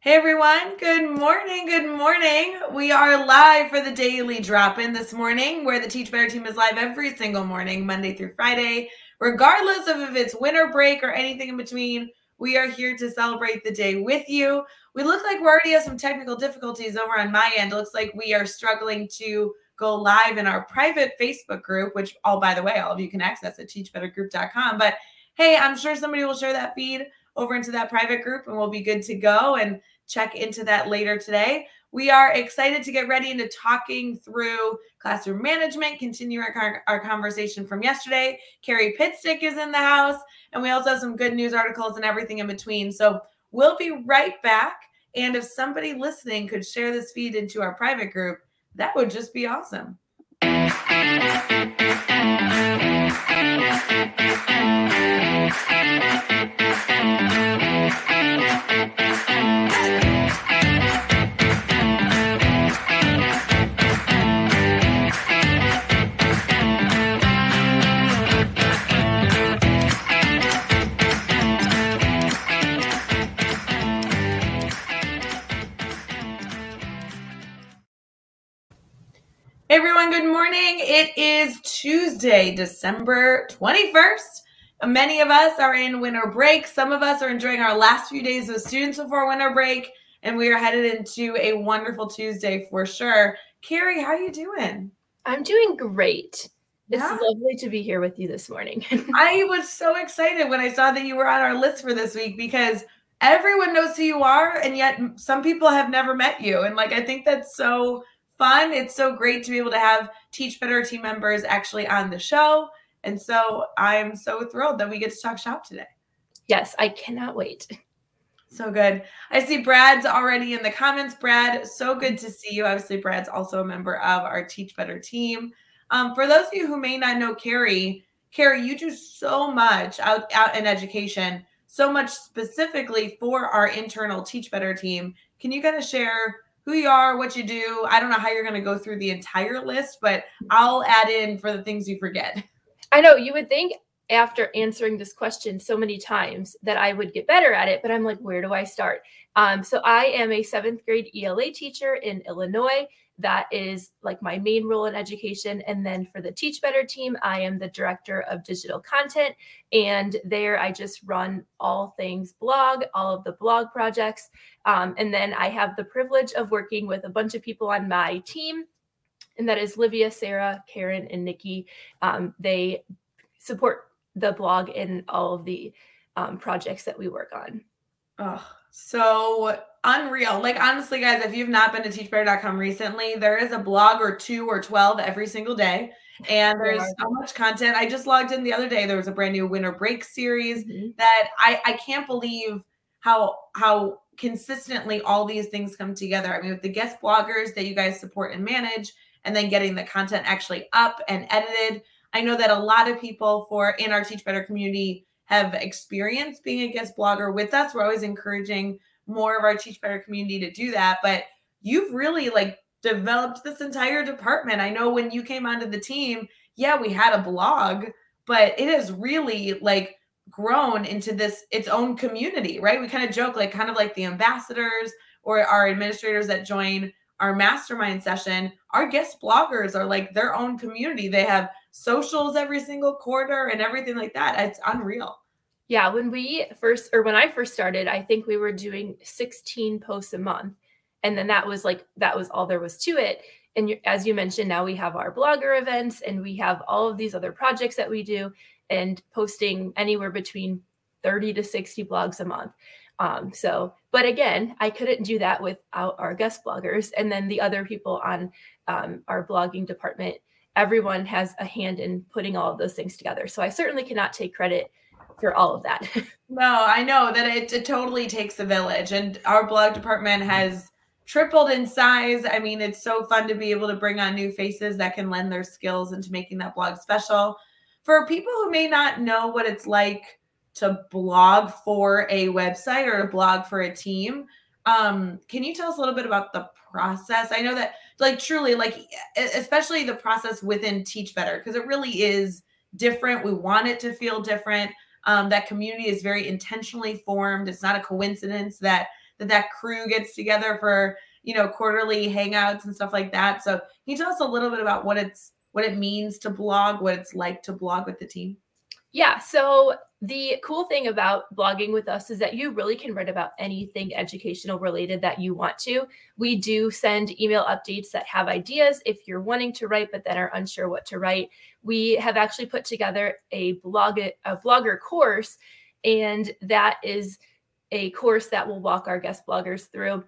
Hey everyone, good morning. Good morning. We are live for the daily drop in this morning, where the Teach Better team is live every single morning, Monday through Friday, regardless of if it's winter break or anything in between. We are here to celebrate the day with you. We look like we already have some technical difficulties over on my end. It looks like we are struggling to go live in our private Facebook group, which, all by the way, all of you can access at teachbettergroup.com. But hey, I'm sure somebody will share that feed over into that private group and we'll be good to go and check into that later today. We are excited to get ready into talking through classroom management, continue our, our conversation from yesterday. Carrie Pitstick is in the house, and we also have some good news articles and everything in between. So we'll be right back. And if somebody listening could share this feed into our private group, that would just be awesome. Everyone, good morning. It is Tuesday, December 21st. Many of us are in winter break. Some of us are enjoying our last few days with students before winter break, and we are headed into a wonderful Tuesday for sure. Carrie, how are you doing? I'm doing great. It's yeah. lovely to be here with you this morning. I was so excited when I saw that you were on our list for this week because everyone knows who you are, and yet some people have never met you. And like, I think that's so fun. It's so great to be able to have Teach Better team members actually on the show. And so I'm so thrilled that we get to talk shop today. Yes, I cannot wait. So good. I see Brad's already in the comments. Brad, so good to see you. Obviously, Brad's also a member of our Teach Better team. Um, for those of you who may not know Carrie, Carrie, you do so much out, out in education, so much specifically for our internal Teach Better team. Can you kind of share who you are, what you do. I don't know how you're going to go through the entire list, but I'll add in for the things you forget. I know you would think after answering this question so many times that I would get better at it, but I'm like, where do I start? Um, so I am a seventh grade ELA teacher in Illinois that is like my main role in education. And then for the Teach Better team, I am the director of digital content. And there I just run all things blog, all of the blog projects. Um, and then I have the privilege of working with a bunch of people on my team. And that is Livia, Sarah, Karen, and Nikki. Um, they support the blog and all of the um, projects that we work on. Oh, so unreal. Like honestly, guys, if you've not been to teachbetter.com recently, there is a blog or two or 12 every single day. And there's so much content. I just logged in the other day. There was a brand new winter break series mm-hmm. that I, I can't believe how how consistently all these things come together. I mean, with the guest bloggers that you guys support and manage, and then getting the content actually up and edited. I know that a lot of people for in our Teach Better community have experienced being a guest blogger with us. We're always encouraging more of our Teach Better community to do that. But you've really like developed this entire department. I know when you came onto the team, yeah, we had a blog, but it has really like grown into this its own community, right? We kind of joke like kind of like the ambassadors or our administrators that join our mastermind session, our guest bloggers are like their own community. They have socials every single quarter and everything like that. It's unreal. Yeah, when we first or when I first started, I think we were doing 16 posts a month. And then that was like that was all there was to it. And as you mentioned, now we have our blogger events and we have all of these other projects that we do and posting anywhere between 30 to 60 blogs a month. Um, so, but again, I couldn't do that without our guest bloggers and then the other people on um, our blogging department. Everyone has a hand in putting all of those things together. So I certainly cannot take credit for all of that. no, I know that it, it totally takes a village, and our blog department has tripled in size. I mean, it's so fun to be able to bring on new faces that can lend their skills into making that blog special. For people who may not know what it's like to blog for a website or to blog for a team, um, can you tell us a little bit about the process? I know that, like, truly, like, especially the process within Teach Better, because it really is different. We want it to feel different. Um, that community is very intentionally formed. It's not a coincidence that that that crew gets together for you know quarterly hangouts and stuff like that. So can you tell us a little bit about what it's what it means to blog, what it's like to blog with the team? Yeah. So the cool thing about blogging with us is that you really can write about anything educational related that you want to. We do send email updates that have ideas if you're wanting to write but then are unsure what to write. We have actually put together a blog a blogger course and that is a course that will walk our guest bloggers through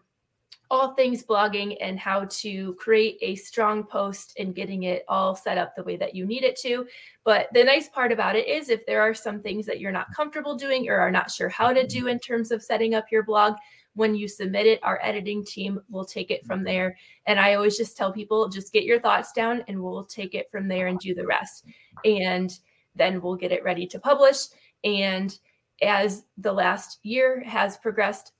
all things blogging and how to create a strong post and getting it all set up the way that you need it to. But the nice part about it is if there are some things that you're not comfortable doing or are not sure how to do in terms of setting up your blog, when you submit it, our editing team will take it from there. And I always just tell people just get your thoughts down and we'll take it from there and do the rest. And then we'll get it ready to publish. And as the last year has progressed,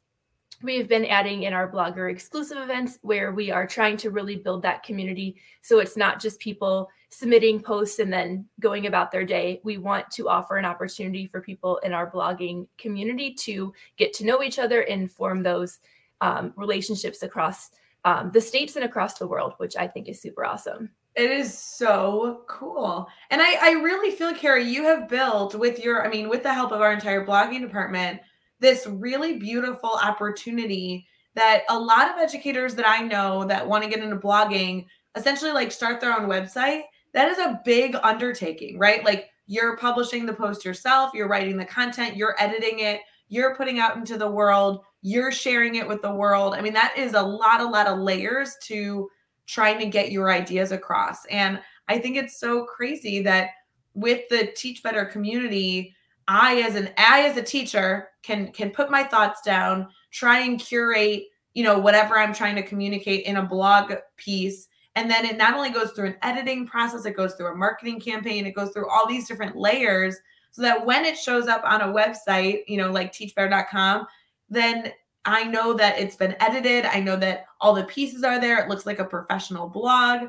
we've been adding in our blogger exclusive events where we are trying to really build that community. So it's not just people submitting posts and then going about their day. We want to offer an opportunity for people in our blogging community to get to know each other and form those um, relationships across um, the states and across the world which i think is super awesome. It is so cool. And I, I really feel, Carrie, you have built with your, I mean, with the help of our entire blogging department, this really beautiful opportunity that a lot of educators that I know that want to get into blogging essentially like start their own website. That is a big undertaking, right? Like you're publishing the post yourself, you're writing the content, you're editing it, you're putting out into the world, you're sharing it with the world. I mean, that is a lot, a lot of layers to trying to get your ideas across. And I think it's so crazy that with the Teach Better community, I as an I as a teacher can can put my thoughts down, try and curate, you know, whatever I'm trying to communicate in a blog piece. And then it not only goes through an editing process, it goes through a marketing campaign, it goes through all these different layers so that when it shows up on a website, you know, like teachbetter.com, then I know that it's been edited. I know that all the pieces are there. It looks like a professional blog.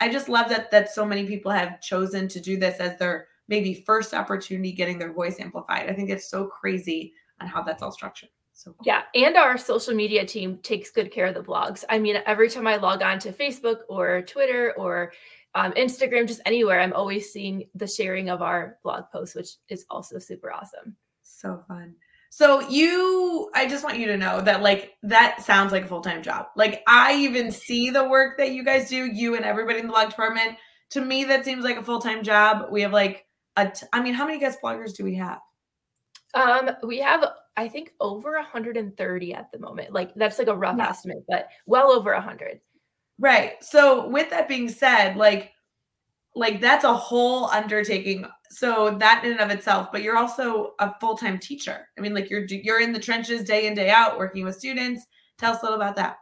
I just love that that so many people have chosen to do this as their maybe first opportunity getting their voice amplified. I think it's so crazy on how that's all structured. So cool. yeah, and our social media team takes good care of the blogs. I mean, every time I log on to Facebook or Twitter or um, Instagram, just anywhere, I'm always seeing the sharing of our blog posts, which is also super awesome. So fun. So you, I just want you to know that like that sounds like a full time job. Like I even see the work that you guys do, you and everybody in the blog department. To me, that seems like a full time job. We have like t- I mean, how many guest bloggers do we have? Um, we have I think over 130 at the moment. Like that's like a rough yeah. estimate, but well over 100. Right. So with that being said, like like that's a whole undertaking so that in and of itself but you're also a full-time teacher i mean like you're you're in the trenches day in day out working with students tell us a little about that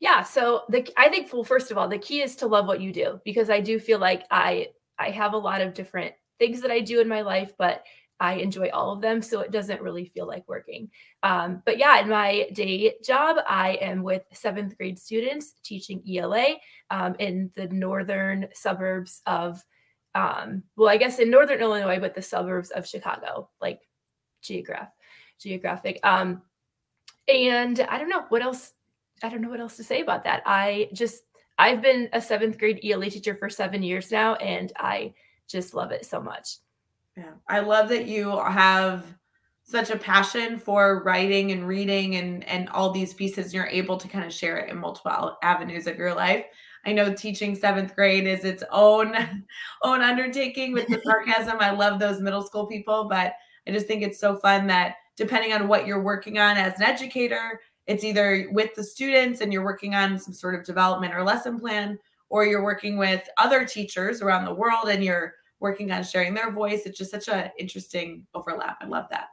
yeah so the i think well first of all the key is to love what you do because i do feel like i i have a lot of different things that i do in my life but I enjoy all of them, so it doesn't really feel like working. Um, but yeah, in my day job, I am with seventh grade students teaching ELA um, in the northern suburbs of um, well, I guess in northern Illinois, but the suburbs of Chicago, like geograph, geographic. Um, and I don't know what else. I don't know what else to say about that. I just I've been a seventh grade ELA teacher for seven years now, and I just love it so much. Yeah, I love that you have such a passion for writing and reading and and all these pieces. You're able to kind of share it in multiple avenues of your life. I know teaching seventh grade is its own own undertaking with the sarcasm. I love those middle school people, but I just think it's so fun that depending on what you're working on as an educator, it's either with the students and you're working on some sort of development or lesson plan, or you're working with other teachers around the world and you're working on sharing their voice. It's just such an interesting overlap. I love that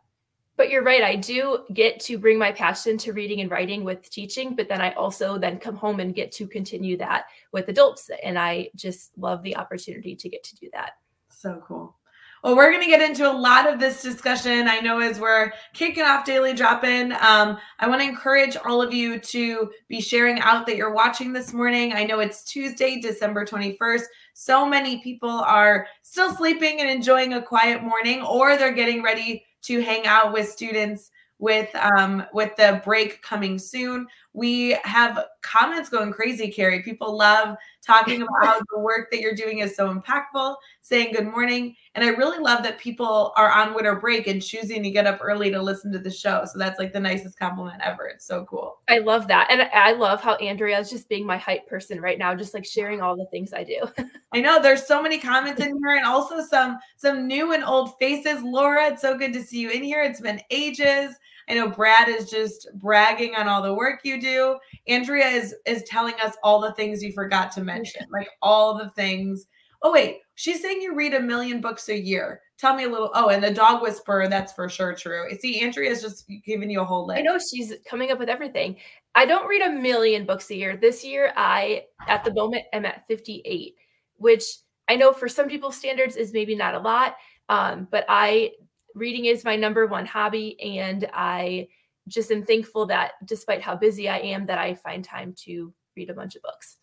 but you're right i do get to bring my passion to reading and writing with teaching but then i also then come home and get to continue that with adults and i just love the opportunity to get to do that so cool well, we're going to get into a lot of this discussion. I know as we're kicking off Daily Drop In, um, I want to encourage all of you to be sharing out that you're watching this morning. I know it's Tuesday, December 21st. So many people are still sleeping and enjoying a quiet morning, or they're getting ready to hang out with students with um with the break coming soon. We have comments going crazy, Carrie. People love talking about how the work that you're doing is so impactful, saying good morning. And I really love that people are on winter break and choosing to get up early to listen to the show. So that's like the nicest compliment ever. It's so cool. I love that. And I love how Andrea is just being my hype person right now, just like sharing all the things I do. I know there's so many comments in here and also some some new and old faces. Laura, it's so good to see you in here. It's been ages. I know Brad is just bragging on all the work you do. Andrea is is telling us all the things you forgot to mention, like all the things. Oh wait, she's saying you read a million books a year. Tell me a little. Oh, and the dog whisperer, that's for sure true. See, Andrea is just giving you a whole list. I know she's coming up with everything. I don't read a million books a year. This year, I at the moment am at 58, which I know for some people's standards is maybe not a lot. Um, but I reading is my number one hobby and i just am thankful that despite how busy i am that i find time to read a bunch of books.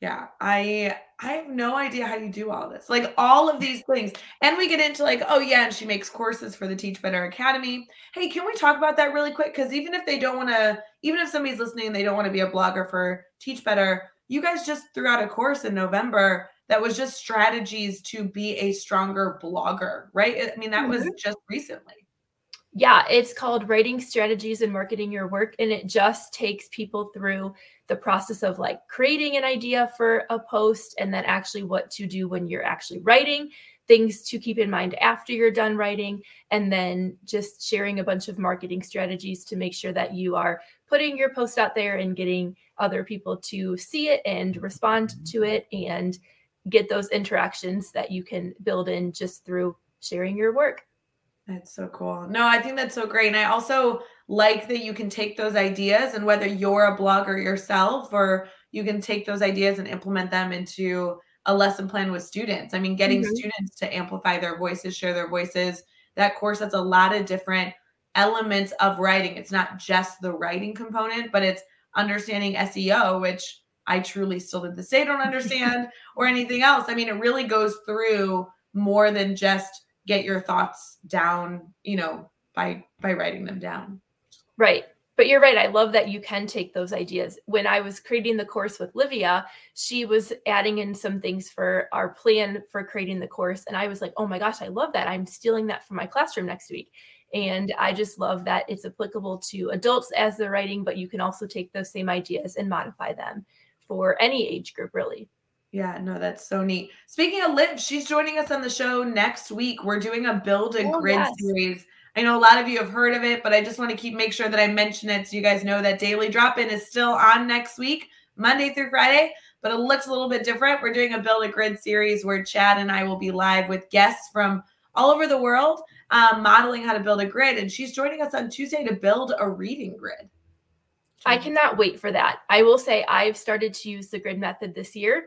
Yeah i i have no idea how you do all this like all of these things. And we get into like oh yeah and she makes courses for the teach better academy. Hey can we talk about that really quick? Because even if they don't want to even if somebody's listening and they don't want to be a blogger for teach better you guys just threw out a course in november that was just strategies to be a stronger blogger, right? I mean, that mm-hmm. was just recently. Yeah, it's called Writing Strategies and Marketing Your Work. And it just takes people through the process of like creating an idea for a post and then actually what to do when you're actually writing, things to keep in mind after you're done writing, and then just sharing a bunch of marketing strategies to make sure that you are putting your post out there and getting other people to see it and respond to it and get those interactions that you can build in just through sharing your work. That's so cool. No, I think that's so great. And I also like that you can take those ideas and whether you're a blogger yourself or you can take those ideas and implement them into a lesson plan with students. I mean, getting mm-hmm. students to amplify their voices, share their voices. That course has a lot of different elements of writing. It's not just the writing component, but it's understanding SEO, which I truly still to this day don't understand or anything else. I mean, it really goes through more than just get your thoughts down, you know, by by writing them down. Right. But you're right. I love that you can take those ideas. When I was creating the course with Livia, she was adding in some things for our plan for creating the course. And I was like, oh my gosh, I love that. I'm stealing that from my classroom next week. And I just love that it's applicable to adults as they're writing, but you can also take those same ideas and modify them for any age group, really. Yeah, no, that's so neat. Speaking of Liv, she's joining us on the show next week. We're doing a build a oh, grid yes. series. I know a lot of you have heard of it, but I just want to keep make sure that I mention it so you guys know that daily drop in is still on next week, Monday through Friday, but it looks a little bit different. We're doing a build a grid series where Chad and I will be live with guests from all over the world um, modeling how to build a grid. And she's joining us on Tuesday to build a reading grid. I cannot wait for that. I will say I've started to use the grid method this year,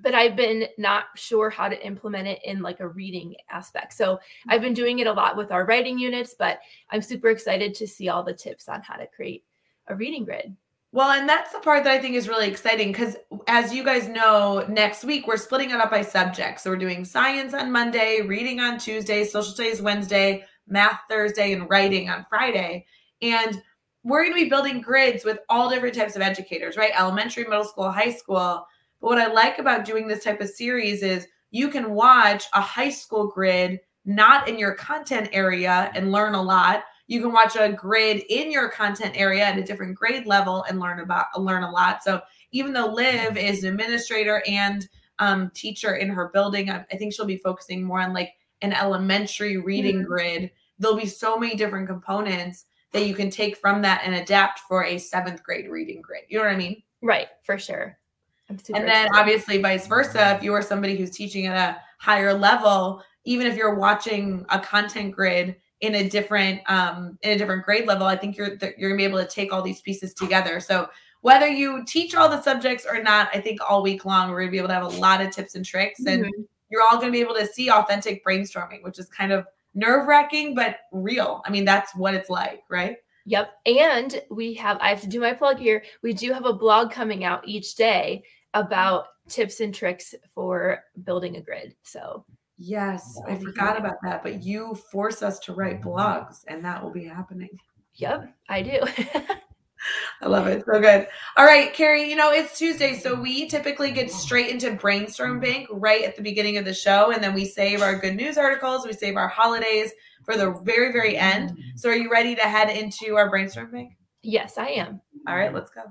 but I've been not sure how to implement it in like a reading aspect. So I've been doing it a lot with our writing units, but I'm super excited to see all the tips on how to create a reading grid. Well, and that's the part that I think is really exciting because, as you guys know, next week we're splitting it up by subject. So we're doing science on Monday, reading on Tuesday, social studies Wednesday, math Thursday, and writing on Friday. And we're going to be building grids with all different types of educators, right? Elementary, middle school, high school. But what I like about doing this type of series is you can watch a high school grid not in your content area and learn a lot. You can watch a grid in your content area at a different grade level and learn about learn a lot. So even though Liv is an administrator and um, teacher in her building, I, I, think she'll be focusing more on like an elementary reading mm-hmm. grid. There'll be so many different components that you can take from that and adapt for a seventh grade reading grid. You know what I mean? Right, for sure. and then excited. obviously vice versa, if you are somebody who's teaching at a higher level, even if you're watching a content grid in a different um in a different grade level, I think you're you're gonna be able to take all these pieces together. So whether you teach all the subjects or not, I think all week long we're gonna be able to have a lot of tips and tricks, and mm-hmm. you're all gonna be able to see authentic brainstorming, which is kind of nerve wracking, but real. I mean, that's what it's like, right? Yep. And we have, I have to do my plug here. We do have a blog coming out each day about tips and tricks for building a grid. So, yes, I forgot about that, but you force us to write blogs and that will be happening. Yep, I do. I love it. So good. All right, Carrie, you know, it's Tuesday, so we typically get straight into Brainstorm Bank right at the beginning of the show. And then we save our good news articles, we save our holidays for the very, very end. So are you ready to head into our Brainstorm Bank? Yes, I am. All right, let's go.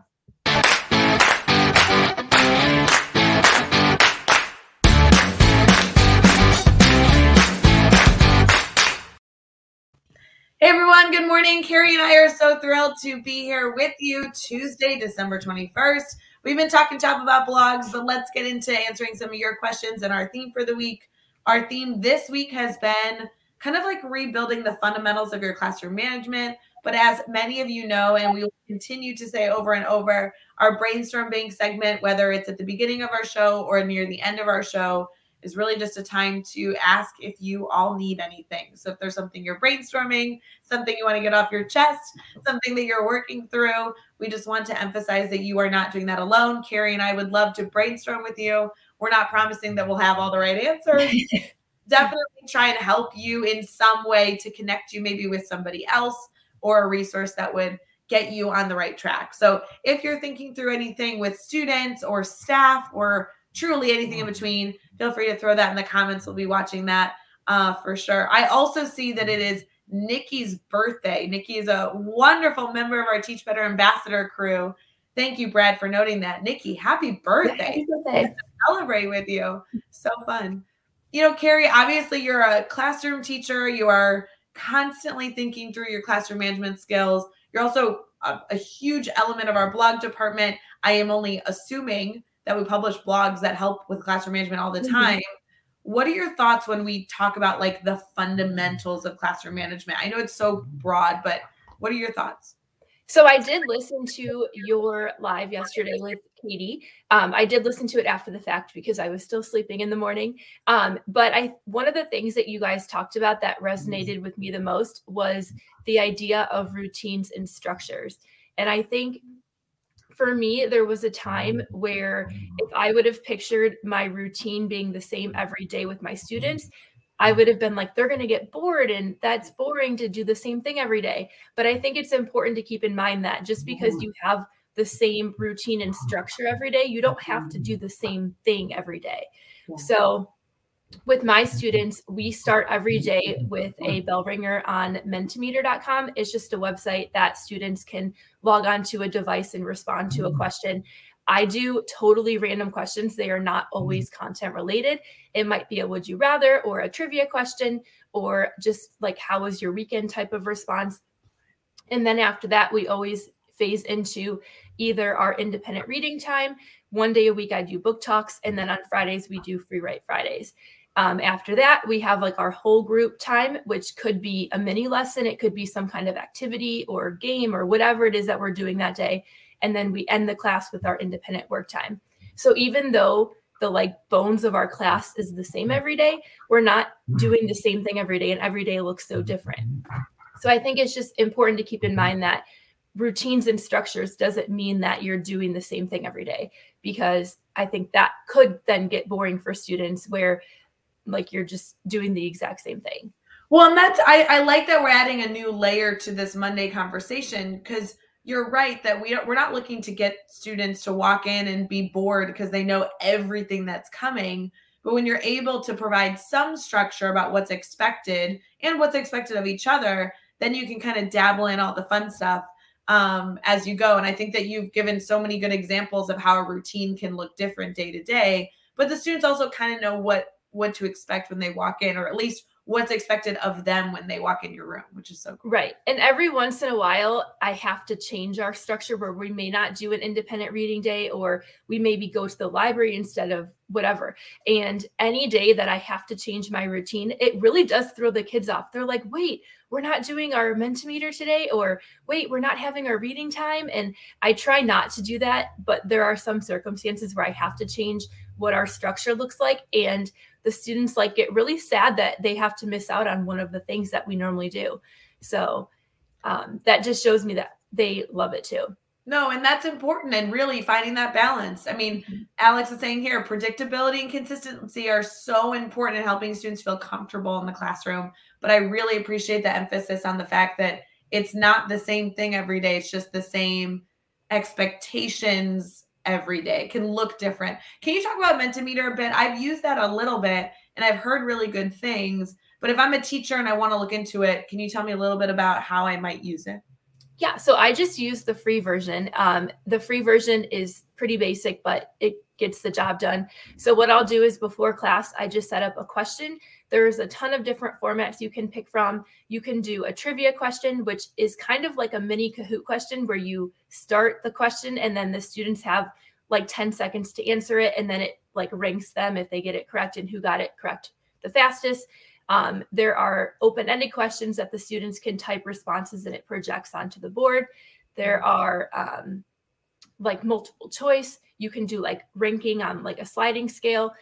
Hey everyone, good morning. Carrie and I are so thrilled to be here with you Tuesday, December 21st. We've been talking top about blogs, but let's get into answering some of your questions and our theme for the week. Our theme this week has been kind of like rebuilding the fundamentals of your classroom management. But as many of you know, and we will continue to say over and over, our brainstorm bank segment, whether it's at the beginning of our show or near the end of our show, is really just a time to ask if you all need anything. So if there's something you're brainstorming, something you want to get off your chest, something that you're working through, we just want to emphasize that you are not doing that alone. Carrie and I would love to brainstorm with you. We're not promising that we'll have all the right answers. Definitely try and help you in some way to connect you maybe with somebody else or a resource that would get you on the right track. So if you're thinking through anything with students or staff or truly anything in mm. between, feel free to throw that in the comments. We'll be watching that uh, for sure. I also see that it is Nikki's birthday. Nikki is a wonderful member of our Teach Better Ambassador crew. Thank you, Brad, for noting that. Nikki, happy birthday. Happy birthday. Celebrate with you. So fun. You know, Carrie, obviously you're a classroom teacher. You are constantly thinking through your classroom management skills. You're also a, a huge element of our blog department. I am only assuming that we publish blogs that help with classroom management all the mm-hmm. time. Mm-hmm. What are your thoughts when we talk about like the fundamentals of classroom management? I know it's so broad, but what are your thoughts? So I did listen to your live yesterday with Katie. Um, I did listen to it after the fact because I was still sleeping in the morning. Um, but I one of the things that you guys talked about that resonated with me the most was the idea of routines and structures. And I think for me, there was a time mm-hmm. where mm-hmm. if I would have pictured my routine being the same every day with my students, I mm-hmm. would have been like, they're going to get bored and that's boring to do the same thing every day. But I think it's important to keep in mind that just because you have the same routine and structure every day, you don't have to do the same thing every day. So with my students, we start every day with a bell ringer on mentimeter.com. It's just a website that students can log on to a device and respond to a mm-hmm. question. I do totally random questions. They are not mm-hmm. always content related. It might be a would you rather or a trivia question or just like how was your weekend type of response. And then after that, we always phase into either our independent reading time. One day a week, I do book talks. And then on Fridays, we do free write Fridays. Um, after that, we have like our whole group time, which could be a mini lesson. It could be some kind of activity or game or whatever it is that we're doing that day. And then we end the class with our independent work time. So even though the like bones of our class is the same every day, we're not doing the same thing every day, and every day looks so different. So I think it's just important to keep in mind that routines and structures doesn't mean that you're doing the same thing every day because I think that could then get boring for students where like you're just doing the exact same thing. Well, and that's I, I like that we're adding a new layer to this Monday conversation because you're right that we we're not looking to get students to walk in and be bored because they know everything that's coming. But when you're able to provide some structure about what's expected and what's expected of each other, then you can kind of dabble in all the fun stuff um, as you go. And I think that you've given so many good examples of how a routine can look different day to day. But the students also kind of know what what to expect when they walk in, or at least what's expected of them when they walk in your room, which is so cool. Right. And every once in a while, I have to change our structure where we may not do an independent reading day or we maybe go to the library instead of whatever. And any day that I have to change my routine, it really does throw the kids off. They're like, wait, we're not doing our Mentimeter today, or wait, we're not having our reading time. And I try not to do that, but there are some circumstances where I have to change what our structure looks like. And the students like get really sad that they have to miss out on one of the things that we normally do. So um, that just shows me that they love it too. No, and that's important and really finding that balance. I mean, mm-hmm. Alex is saying here predictability and consistency are so important in helping students feel comfortable in the classroom. But I really appreciate the emphasis on the fact that it's not the same thing every day. It's just the same expectations every day. It can look different. Can you talk about Mentimeter a bit? I've used that a little bit and I've heard really good things. But if I'm a teacher and I want to look into it, can you tell me a little bit about how I might use it? Yeah, so I just use the free version. Um, the free version is pretty basic, but it gets the job done. So what I'll do is before class, I just set up a question. There's a ton of different formats you can pick from. You can do a trivia question, which is kind of like a mini Kahoot question where you start the question and then the students have like 10 seconds to answer it and then it like ranks them if they get it correct and who got it correct the fastest. Um, there are open ended questions that the students can type responses and it projects onto the board. There are um, like multiple choice. You can do like ranking on like a sliding scale.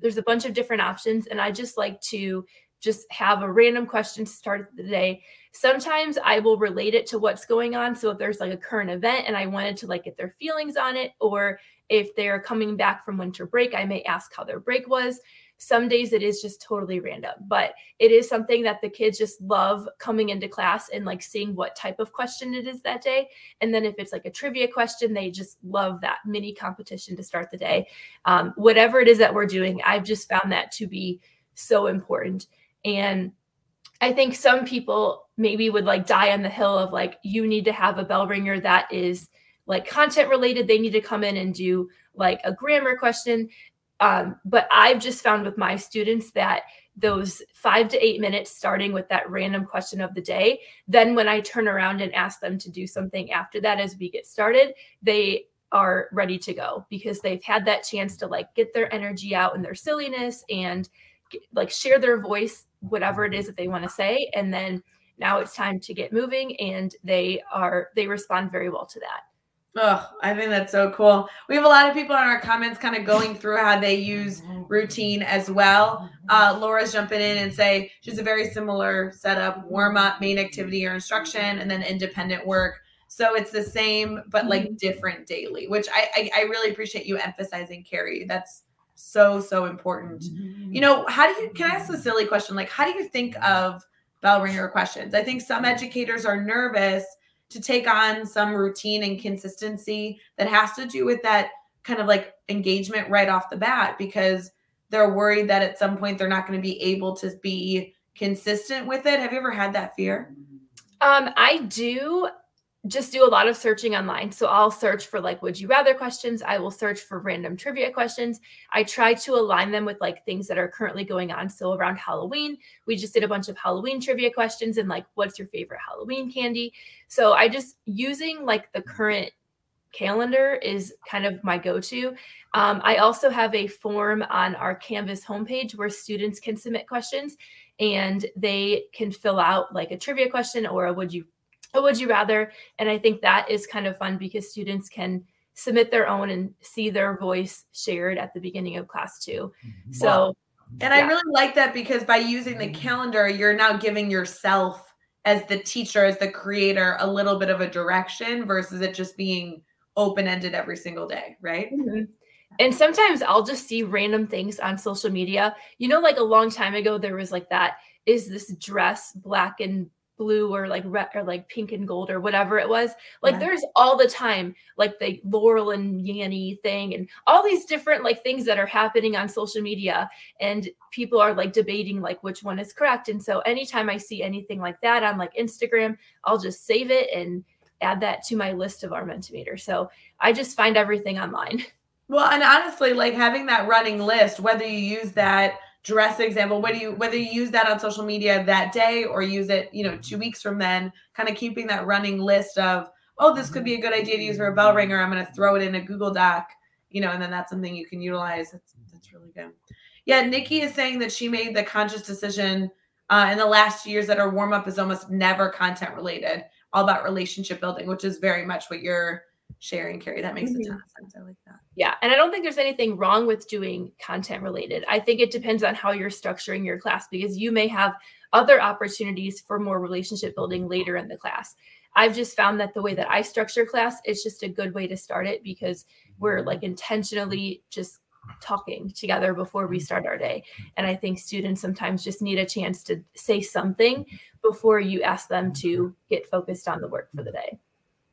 There's a bunch of different options. And I just like to just have a random question to start the day. Sometimes I will relate it to what's going on. So if there's like a current event and I wanted to like get their feelings on it, or if they're coming back from winter break, I may ask how their break was. Some days it is just totally random, but it is something that the kids just love coming into class and like seeing what type of question it is that day. And then if it's like a trivia question, they just love that mini competition to start the day. Um, whatever it is that we're doing, I've just found that to be so important. And I think some people maybe would like die on the hill of like, you need to have a bell ringer that is like content related. They need to come in and do like a grammar question. Um, but I've just found with my students that those five to eight minutes starting with that random question of the day, then when I turn around and ask them to do something after that as we get started, they are ready to go because they've had that chance to like get their energy out and their silliness and get, like share their voice, whatever it is that they want to say. And then now it's time to get moving and they are, they respond very well to that. Oh, I think that's so cool. We have a lot of people in our comments kind of going through how they use routine as well. Uh, Laura's jumping in and say she's a very similar setup: warm up, main activity or instruction, and then independent work. So it's the same, but like mm-hmm. different daily, which I, I, I really appreciate you emphasizing, Carrie. That's so so important. You know, how do you? Can I ask a silly question? Like, how do you think of bell ringer questions? I think some educators are nervous to take on some routine and consistency that has to do with that kind of like engagement right off the bat because they're worried that at some point they're not going to be able to be consistent with it. Have you ever had that fear? Um, I do just do a lot of searching online. So I'll search for like would you rather questions. I will search for random trivia questions. I try to align them with like things that are currently going on. So around Halloween, we just did a bunch of Halloween trivia questions and like what's your favorite Halloween candy? So I just using like the current calendar is kind of my go-to. Um, I also have a form on our Canvas homepage where students can submit questions and they can fill out like a trivia question or a would you or would you rather? And I think that is kind of fun because students can submit their own and see their voice shared at the beginning of class too. Mm-hmm. So, wow. and yeah. I really like that because by using the calendar, you're now giving yourself as the teacher, as the creator, a little bit of a direction versus it just being open ended every single day, right? Mm-hmm. And sometimes I'll just see random things on social media. You know, like a long time ago, there was like that is this dress black and blue or like red or like pink and gold or whatever it was. Like yeah. there's all the time like the Laurel and Yanny thing and all these different like things that are happening on social media and people are like debating like which one is correct. And so anytime I see anything like that on like Instagram, I'll just save it and add that to my list of our Mentimeter. So I just find everything online. Well, and honestly, like having that running list, whether you use that dress example whether you whether you use that on social media that day or use it you know two weeks from then kind of keeping that running list of oh this could be a good idea to use for a bell ringer i'm going to throw it in a google doc you know and then that's something you can utilize. That's, that's really good. Yeah nikki is saying that she made the conscious decision uh, in the last years that her warm up is almost never content related all about relationship building which is very much what you're sharing, Carrie. That makes mm-hmm. a ton of sense. I like that. Yeah. And I don't think there's anything wrong with doing content related. I think it depends on how you're structuring your class because you may have other opportunities for more relationship building later in the class. I've just found that the way that I structure class is just a good way to start it because we're like intentionally just talking together before we start our day. And I think students sometimes just need a chance to say something before you ask them to get focused on the work for the day.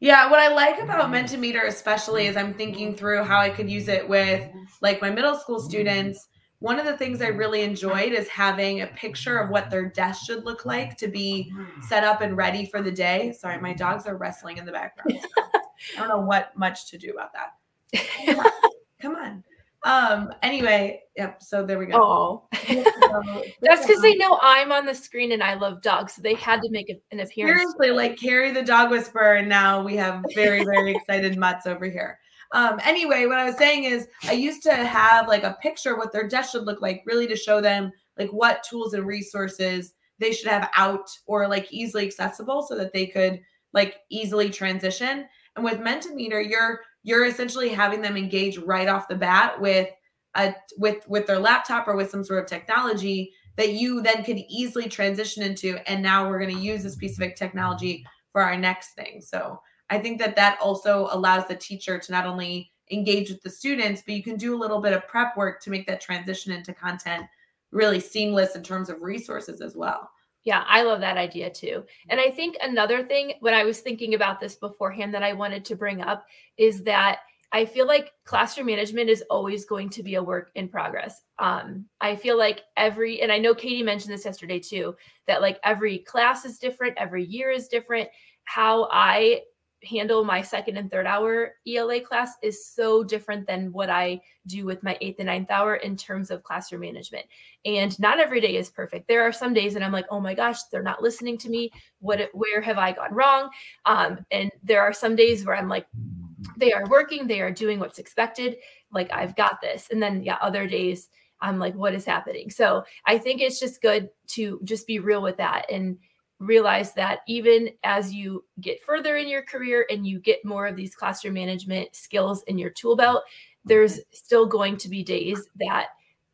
Yeah, what I like about Mentimeter especially is I'm thinking through how I could use it with like my middle school students. One of the things I really enjoyed is having a picture of what their desk should look like to be set up and ready for the day. Sorry, my dogs are wrestling in the background. I don't know what much to do about that. Come on. Um. Anyway, yep. So there we go. Oh, that's because they know I'm on the screen and I love dogs, so they had to make an appearance. Seriously, like Carrie the dog whisperer, and now we have very very excited mutts over here. Um. Anyway, what I was saying is, I used to have like a picture what their desk should look like, really to show them like what tools and resources they should have out or like easily accessible, so that they could like easily transition. And with Mentimeter, you're you're essentially having them engage right off the bat with a with with their laptop or with some sort of technology that you then could easily transition into. And now we're going to use this piece of technology for our next thing. So i think that that also allows the teacher to not only engage with the students but you can do a little bit of prep work to make that transition into content really seamless in terms of resources as well yeah, I love that idea too. And I think another thing when I was thinking about this beforehand that I wanted to bring up is that I feel like classroom management is always going to be a work in progress. Um, I feel like every, and I know Katie mentioned this yesterday too, that like every class is different, every year is different. How I handle my second and third hour ELA class is so different than what I do with my eighth and ninth hour in terms of classroom management. And not every day is perfect. There are some days that I'm like, oh my gosh, they're not listening to me. What, where have I gone wrong? Um, and there are some days where I'm like, they are working, they are doing what's expected. Like I've got this. And then yeah, other days I'm like, what is happening? So I think it's just good to just be real with that and realize that even as you get further in your career and you get more of these classroom management skills in your tool belt, there's still going to be days that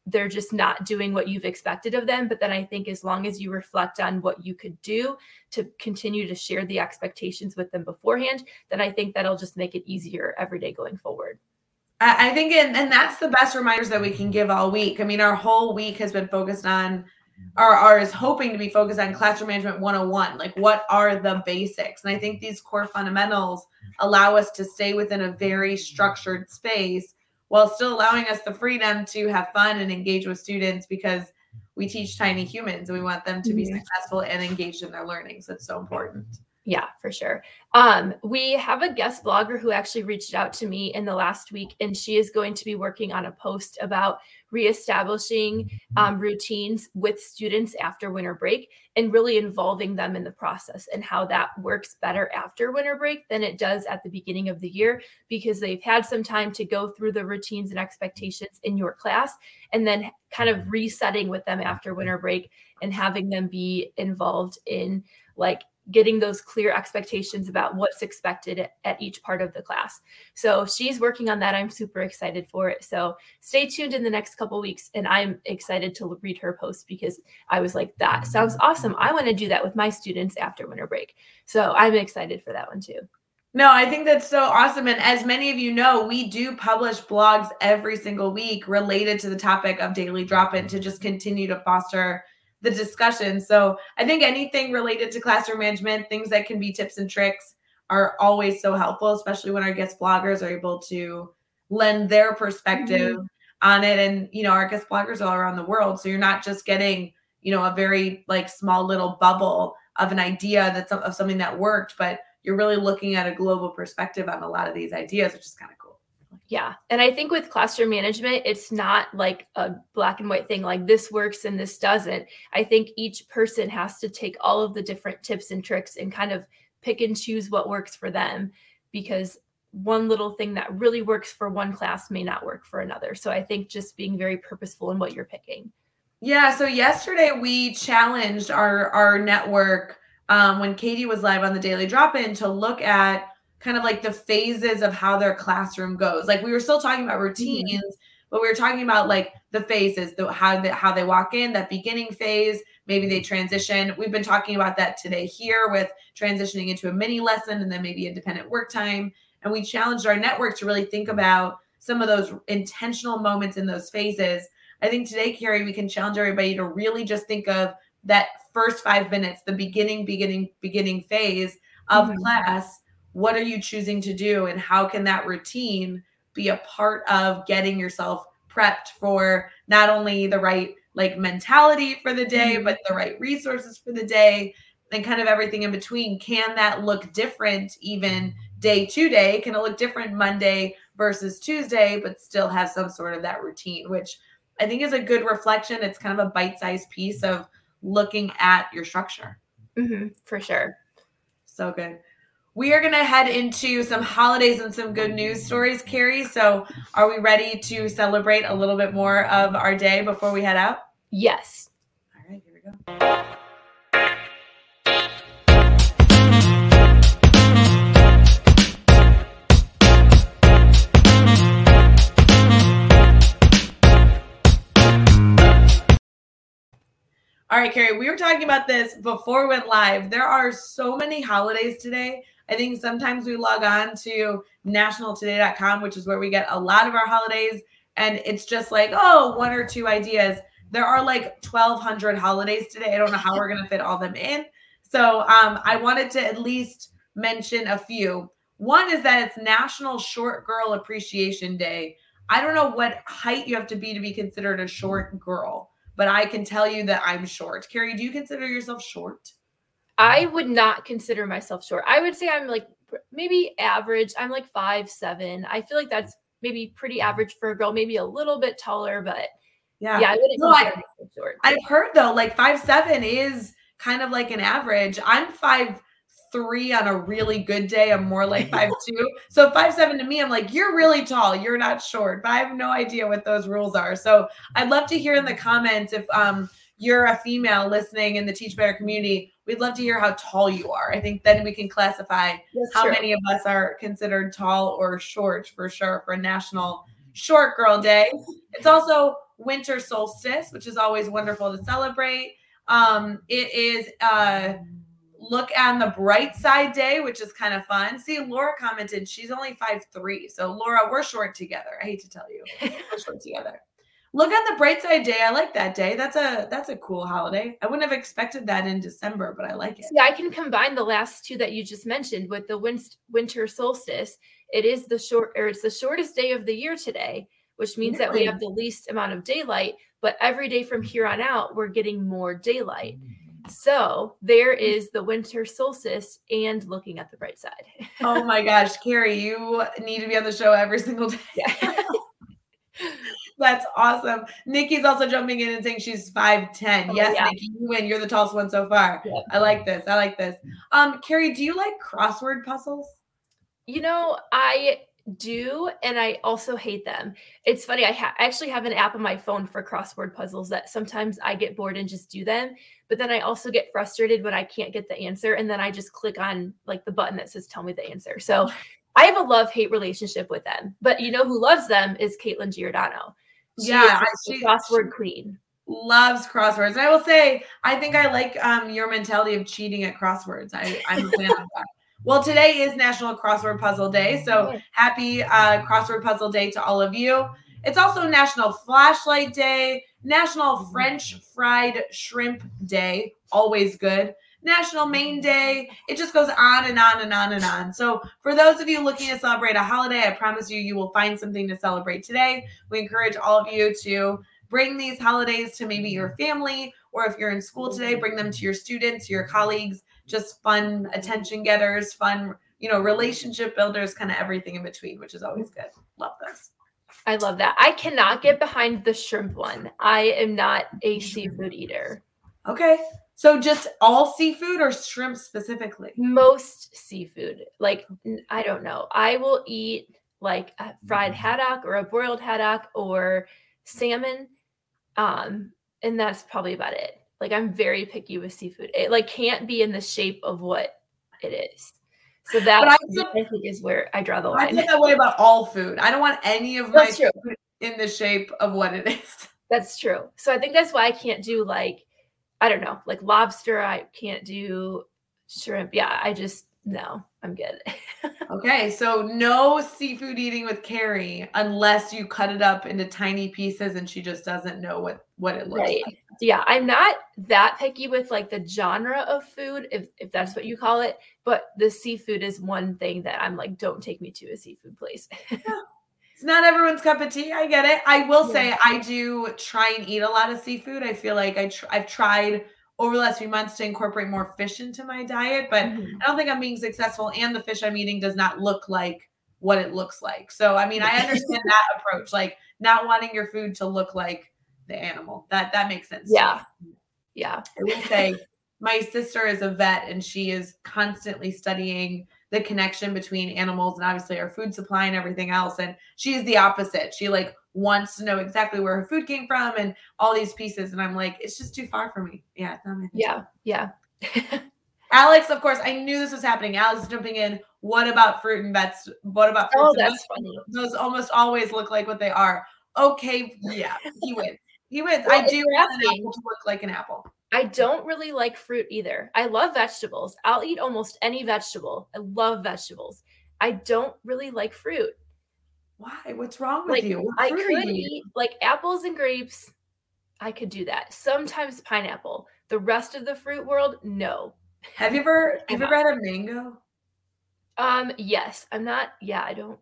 they're just not doing what you've expected of them. But then I think as long as you reflect on what you could do to continue to share the expectations with them beforehand, then I think that'll just make it easier every day going forward. I think, and, and that's the best reminders that we can give all week. I mean, our whole week has been focused on are, are is hoping to be focused on classroom management 101 like what are the basics? And i think these core fundamentals allow us to stay within a very structured space while still allowing us the freedom to have fun and engage with students because we teach tiny humans and we want them to be successful and engaged in their learning. So it's so important. Yeah, for sure. Um, we have a guest blogger who actually reached out to me in the last week, and she is going to be working on a post about reestablishing um, routines with students after winter break and really involving them in the process and how that works better after winter break than it does at the beginning of the year because they've had some time to go through the routines and expectations in your class and then kind of resetting with them after winter break and having them be involved in like getting those clear expectations about what's expected at each part of the class. So she's working on that. I'm super excited for it. So stay tuned in the next couple weeks and I'm excited to read her post because I was like that sounds awesome. I want to do that with my students after winter break. So I'm excited for that one too. No, I think that's so awesome. And as many of you know, we do publish blogs every single week related to the topic of daily drop in to just continue to foster the discussion. So I think anything related to classroom management, things that can be tips and tricks, are always so helpful, especially when our guest bloggers are able to lend their perspective mm-hmm. on it. And you know, our guest bloggers all around the world, so you're not just getting you know a very like small little bubble of an idea that's of something that worked, but you're really looking at a global perspective on a lot of these ideas, which is kind of cool. Yeah. And I think with classroom management, it's not like a black and white thing like this works and this doesn't. I think each person has to take all of the different tips and tricks and kind of pick and choose what works for them because one little thing that really works for one class may not work for another. So I think just being very purposeful in what you're picking. Yeah. So yesterday we challenged our our network um, when Katie was live on the Daily Drop In to look at kind of like the phases of how their classroom goes. Like we were still talking about mm-hmm. routines, mm-hmm. but we were talking about like the phases, the how they, how they walk in, that beginning phase, maybe they transition. We've been talking about that today here with transitioning into a mini lesson and then maybe independent work time. And we challenged our network to really think about some of those intentional moments in those phases. I think today, Carrie, we can challenge everybody to really just think of that first five minutes, the beginning, beginning, beginning phase of mm-hmm. class. What are you choosing to do? And how can that routine be a part of getting yourself prepped for not only the right like mentality for the day, mm-hmm. but the right resources for the day and kind of everything in between. Can that look different even day to day? Can it look different Monday versus Tuesday, but still have some sort of that routine, which I think is a good reflection. It's kind of a bite sized piece of looking at your structure. Mm-hmm, for sure. So good. We are going to head into some holidays and some good news stories, Carrie. So, are we ready to celebrate a little bit more of our day before we head out? Yes. All right, here we go. All right, Carrie, we were talking about this before we went live. There are so many holidays today. I think sometimes we log on to nationaltoday.com, which is where we get a lot of our holidays. And it's just like, oh, one or two ideas. There are like 1,200 holidays today. I don't know how we're going to fit all them in. So um, I wanted to at least mention a few. One is that it's National Short Girl Appreciation Day. I don't know what height you have to be to be considered a short girl but I can tell you that I'm short. Carrie, do you consider yourself short? I would not consider myself short. I would say I'm like maybe average. I'm like five seven. I feel like that's maybe pretty average for a girl. Maybe a little bit taller, but yeah, yeah, I wouldn't no, consider I, myself short. I've heard though, like five seven is kind of like an average. I'm five three on a really good day. I'm more like five two. So five seven to me, I'm like, you're really tall. You're not short. But I have no idea what those rules are. So I'd love to hear in the comments if um you're a female listening in the Teach Better community. We'd love to hear how tall you are. I think then we can classify That's how true. many of us are considered tall or short for sure for National Short Girl Day. It's also winter solstice, which is always wonderful to celebrate. Um, it is uh look on the bright side day, which is kind of fun. See, Laura commented she's only five three. So Laura, we're short together. I hate to tell you, we're short together. Look on the bright side day. I like that day. That's a that's a cool holiday. I wouldn't have expected that in December, but I like it. Yeah, I can combine the last two that you just mentioned with the win- winter solstice. It is the short or it's the shortest day of the year today, which means really? that we have the least amount of daylight. But every day from here on out, we're getting more daylight. Mm. So there is the winter solstice and looking at the bright side. oh my gosh, Carrie, you need to be on the show every single day. Yeah. That's awesome. Nikki's also jumping in and saying she's 5'10. Oh, yes, yeah. Nikki, you win. You're the tallest one so far. Yeah. I like this. I like this. Um, Carrie, do you like crossword puzzles? You know, I do and i also hate them it's funny i ha- actually have an app on my phone for crossword puzzles that sometimes i get bored and just do them but then i also get frustrated when i can't get the answer and then i just click on like the button that says tell me the answer so i have a love hate relationship with them but you know who loves them is caitlin giordano she yeah she, crossword queen loves crosswords and i will say i think i like um your mentality of cheating at crosswords i i'm a fan of that well, today is National Crossword Puzzle Day. So happy uh, Crossword Puzzle Day to all of you. It's also National Flashlight Day, National French Fried Shrimp Day, always good. National Main Day. It just goes on and on and on and on. So, for those of you looking to celebrate a holiday, I promise you, you will find something to celebrate today. We encourage all of you to bring these holidays to maybe your family, or if you're in school today, bring them to your students, your colleagues, just fun attention getters, fun, you know, relationship builders, kind of everything in between, which is always good. Love this. I love that. I cannot get behind the shrimp one. I am not a seafood eater. Okay. So just all seafood or shrimp specifically? Most seafood. Like I don't know. I will eat like a fried haddock or a broiled haddock or salmon. Um, and that's probably about it. Like I'm very picky with seafood. It like can't be in the shape of what it is. So that I, I, think is where I draw the line. I feel that way about all food. I don't want any of that's my true. food in the shape of what it is. That's true. So I think that's why I can't do like I don't know, like lobster. I can't do shrimp. Yeah, I just no, I'm good. okay, so no seafood eating with Carrie unless you cut it up into tiny pieces and she just doesn't know what what it looks right. like. Yeah, I'm not that picky with like the genre of food, if if that's what you call it. But the seafood is one thing that I'm like, don't take me to a seafood place. It's not everyone's cup of tea. I get it. I will yeah. say I do try and eat a lot of seafood. I feel like I tr- I've tried over the last few months to incorporate more fish into my diet, but mm-hmm. I don't think I'm being successful. And the fish I'm eating does not look like what it looks like. So I mean, I understand that approach, like not wanting your food to look like the animal. That that makes sense. Yeah. Yeah. I would say my sister is a vet and she is constantly studying the connection between animals and obviously our food supply and everything else. And she's the opposite. She like wants to know exactly where her food came from and all these pieces. And I'm like, it's just too far for me. Yeah. yeah. Yeah. Alex, of course, I knew this was happening. Alex jumping in. What about fruit and vets? What about fruits? Oh, that's funny. Those almost always look like what they are. Okay, yeah, he wins. He wins. Well, I do want an apple to look like an apple. I don't really like fruit either. I love vegetables. I'll eat almost any vegetable. I love vegetables. I don't really like fruit. Why? What's wrong with like, you? I could eat like apples and grapes. I could do that. Sometimes pineapple. The rest of the fruit world, no. Have you ever have you ever had a mango? Um, yes. I'm not, yeah, I don't.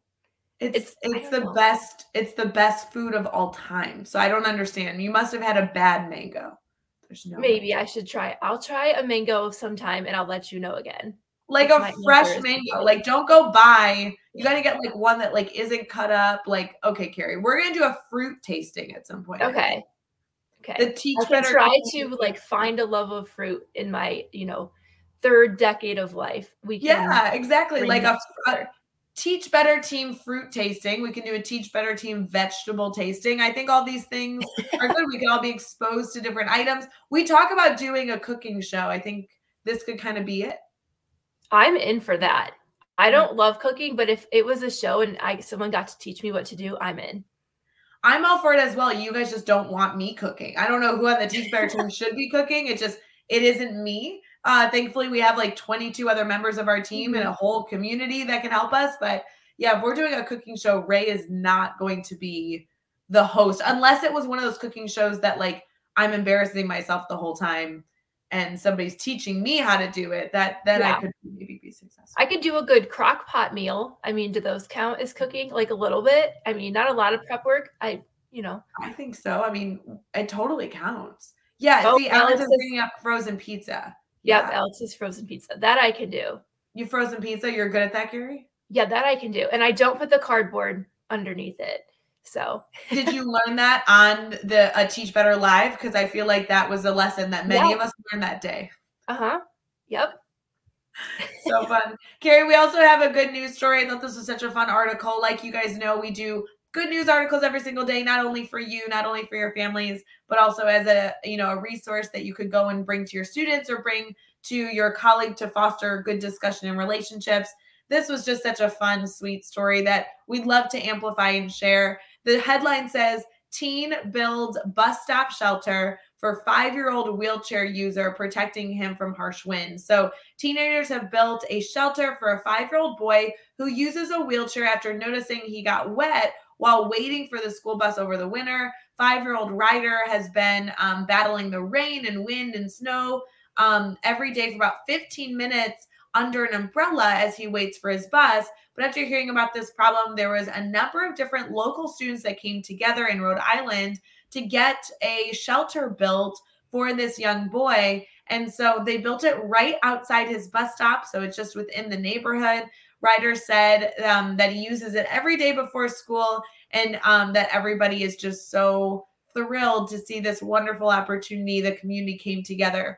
It's it's, it's the know. best, it's the best food of all time. So I don't understand. You must have had a bad mango. There's no maybe way. I should try. I'll try a mango sometime and I'll let you know again. Like a fresh mango. Like don't go buy. You gotta get like one that like isn't cut up. Like, okay, Carrie, we're gonna do a fruit tasting at some point. Okay. Okay. The teach I better try to like find a love of fruit in my, you know, third decade of life. We yeah, exactly. Like a, a, teach better team fruit tasting. We can do a teach better team vegetable tasting. I think all these things are good. We can all be exposed to different items. We talk about doing a cooking show. I think this could kind of be it. I'm in for that. I don't love cooking, but if it was a show and I someone got to teach me what to do, I'm in. I'm all for it as well. You guys just don't want me cooking. I don't know who on the Teach Better team should be cooking. It just it isn't me. Uh, thankfully, we have like 22 other members of our team mm-hmm. and a whole community that can help us. But yeah, if we're doing a cooking show, Rae is not going to be the host unless it was one of those cooking shows that like I'm embarrassing myself the whole time and somebody's teaching me how to do it. That then yeah. I could maybe be successful. I could do a good crock pot meal. I mean, do those count as cooking? Like a little bit? I mean, not a lot of prep work. I you know. I think so. I mean, it totally counts. Yeah, oh, see, Alex is bringing up frozen pizza. Yep. Alex's frozen pizza. That I can do. You frozen pizza, you're good at that, Carrie? Yeah, that I can do. And I don't put the cardboard underneath it. So did you learn that on the a Teach Better Live? Because I feel like that was a lesson that many of us learned that day. Uh-huh. Yep. so fun. Carrie, we also have a good news story. I thought this was such a fun article. Like you guys know, we do good news articles every single day, not only for you, not only for your families, but also as a you know a resource that you could go and bring to your students or bring to your colleague to foster good discussion and relationships. This was just such a fun, sweet story that we'd love to amplify and share. The headline says Teen builds bus stop shelter for five year old wheelchair user, protecting him from harsh winds. So, teenagers have built a shelter for a five year old boy who uses a wheelchair after noticing he got wet while waiting for the school bus over the winter. Five year old Ryder has been um, battling the rain and wind and snow um, every day for about 15 minutes under an umbrella as he waits for his bus. But after hearing about this problem, there was a number of different local students that came together in Rhode Island to get a shelter built for this young boy. And so they built it right outside his bus stop. So it's just within the neighborhood. Ryder said um, that he uses it every day before school and um, that everybody is just so thrilled to see this wonderful opportunity. The community came together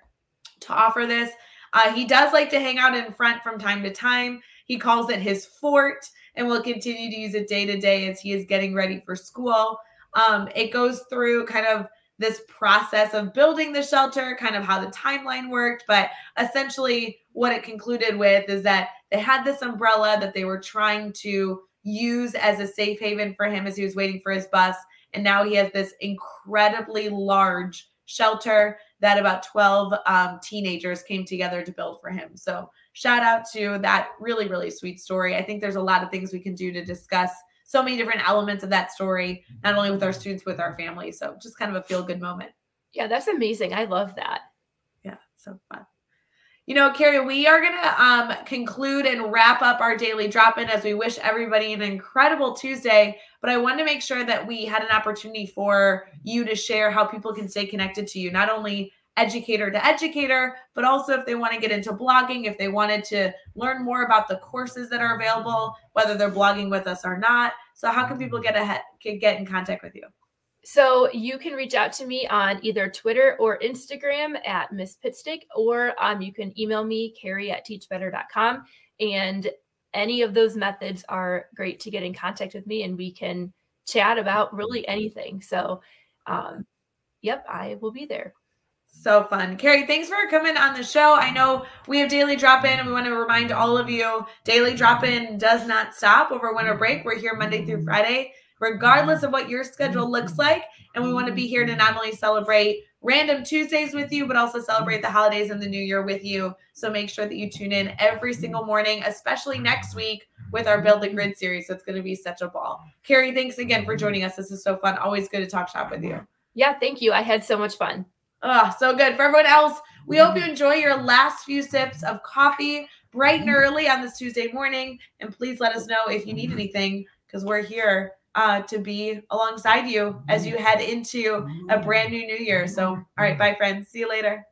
to offer this. Uh, he does like to hang out in front from time to time. He calls it his fort and will continue to use it day to day as he is getting ready for school. Um, it goes through kind of this process of building the shelter, kind of how the timeline worked. But essentially, what it concluded with is that they had this umbrella that they were trying to use as a safe haven for him as he was waiting for his bus. And now he has this incredibly large shelter that about 12 um, teenagers came together to build for him. So shout out to that really, really sweet story. I think there's a lot of things we can do to discuss so many different elements of that story, not only with our students, with our families. So just kind of a feel good moment. Yeah, that's amazing. I love that. Yeah, so fun. You know, Carrie, we are going to um, conclude and wrap up our daily drop in as we wish everybody an incredible Tuesday. But I wanted to make sure that we had an opportunity for you to share how people can stay connected to you, not only educator to educator, but also if they want to get into blogging, if they wanted to learn more about the courses that are available, whether they're blogging with us or not. So, how can people get ahead, can get in contact with you? So you can reach out to me on either Twitter or Instagram at Miss Pitstick, or um, you can email me, Carrie at teachbetter.com. And any of those methods are great to get in contact with me and we can chat about really anything. So, um, yep, I will be there. So fun. Carrie, thanks for coming on the show. I know we have daily drop in, and we want to remind all of you daily drop in does not stop over winter break. We're here Monday through Friday regardless of what your schedule looks like. And we want to be here to not only celebrate random Tuesdays with you, but also celebrate the holidays and the new year with you. So make sure that you tune in every single morning, especially next week with our Build the Grid series. So it's going to be such a ball. Carrie, thanks again for joining us. This is so fun. Always good to talk shop with you. Yeah, thank you. I had so much fun. Oh, so good. For everyone else, we hope you enjoy your last few sips of coffee bright and early on this Tuesday morning. And please let us know if you need anything because we're here uh, to be alongside you as you head into a brand new new year. So, all right, bye, friends. See you later.